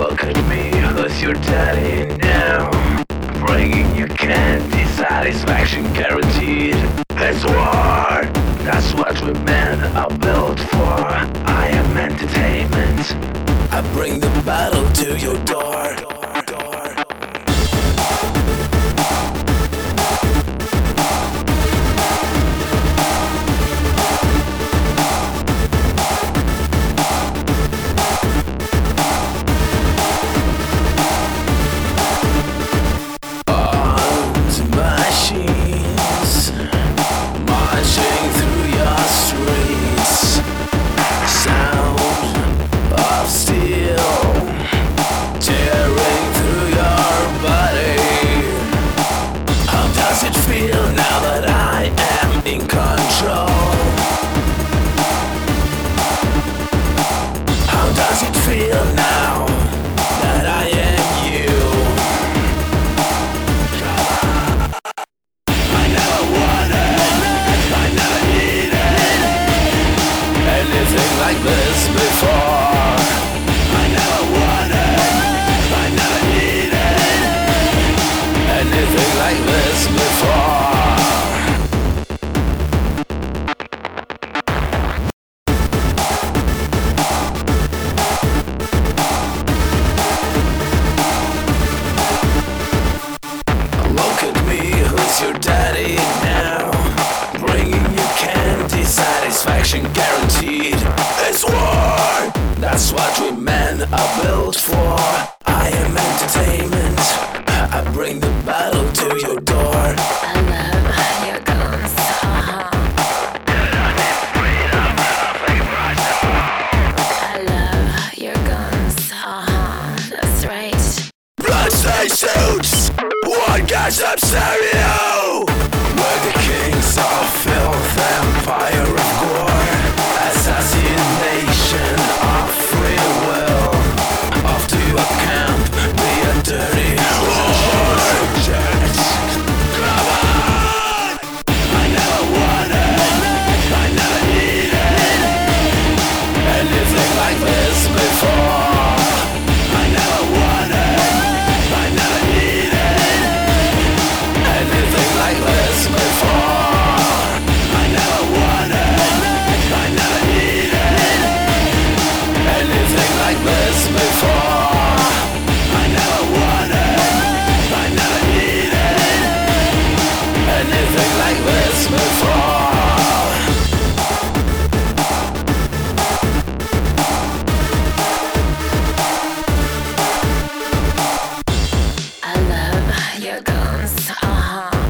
look at me, who's your daddy now? Bringing your candy, satisfaction guaranteed. That's war, that's what we men are built for. I am entertainment. I bring the battle to your door. uh-huh.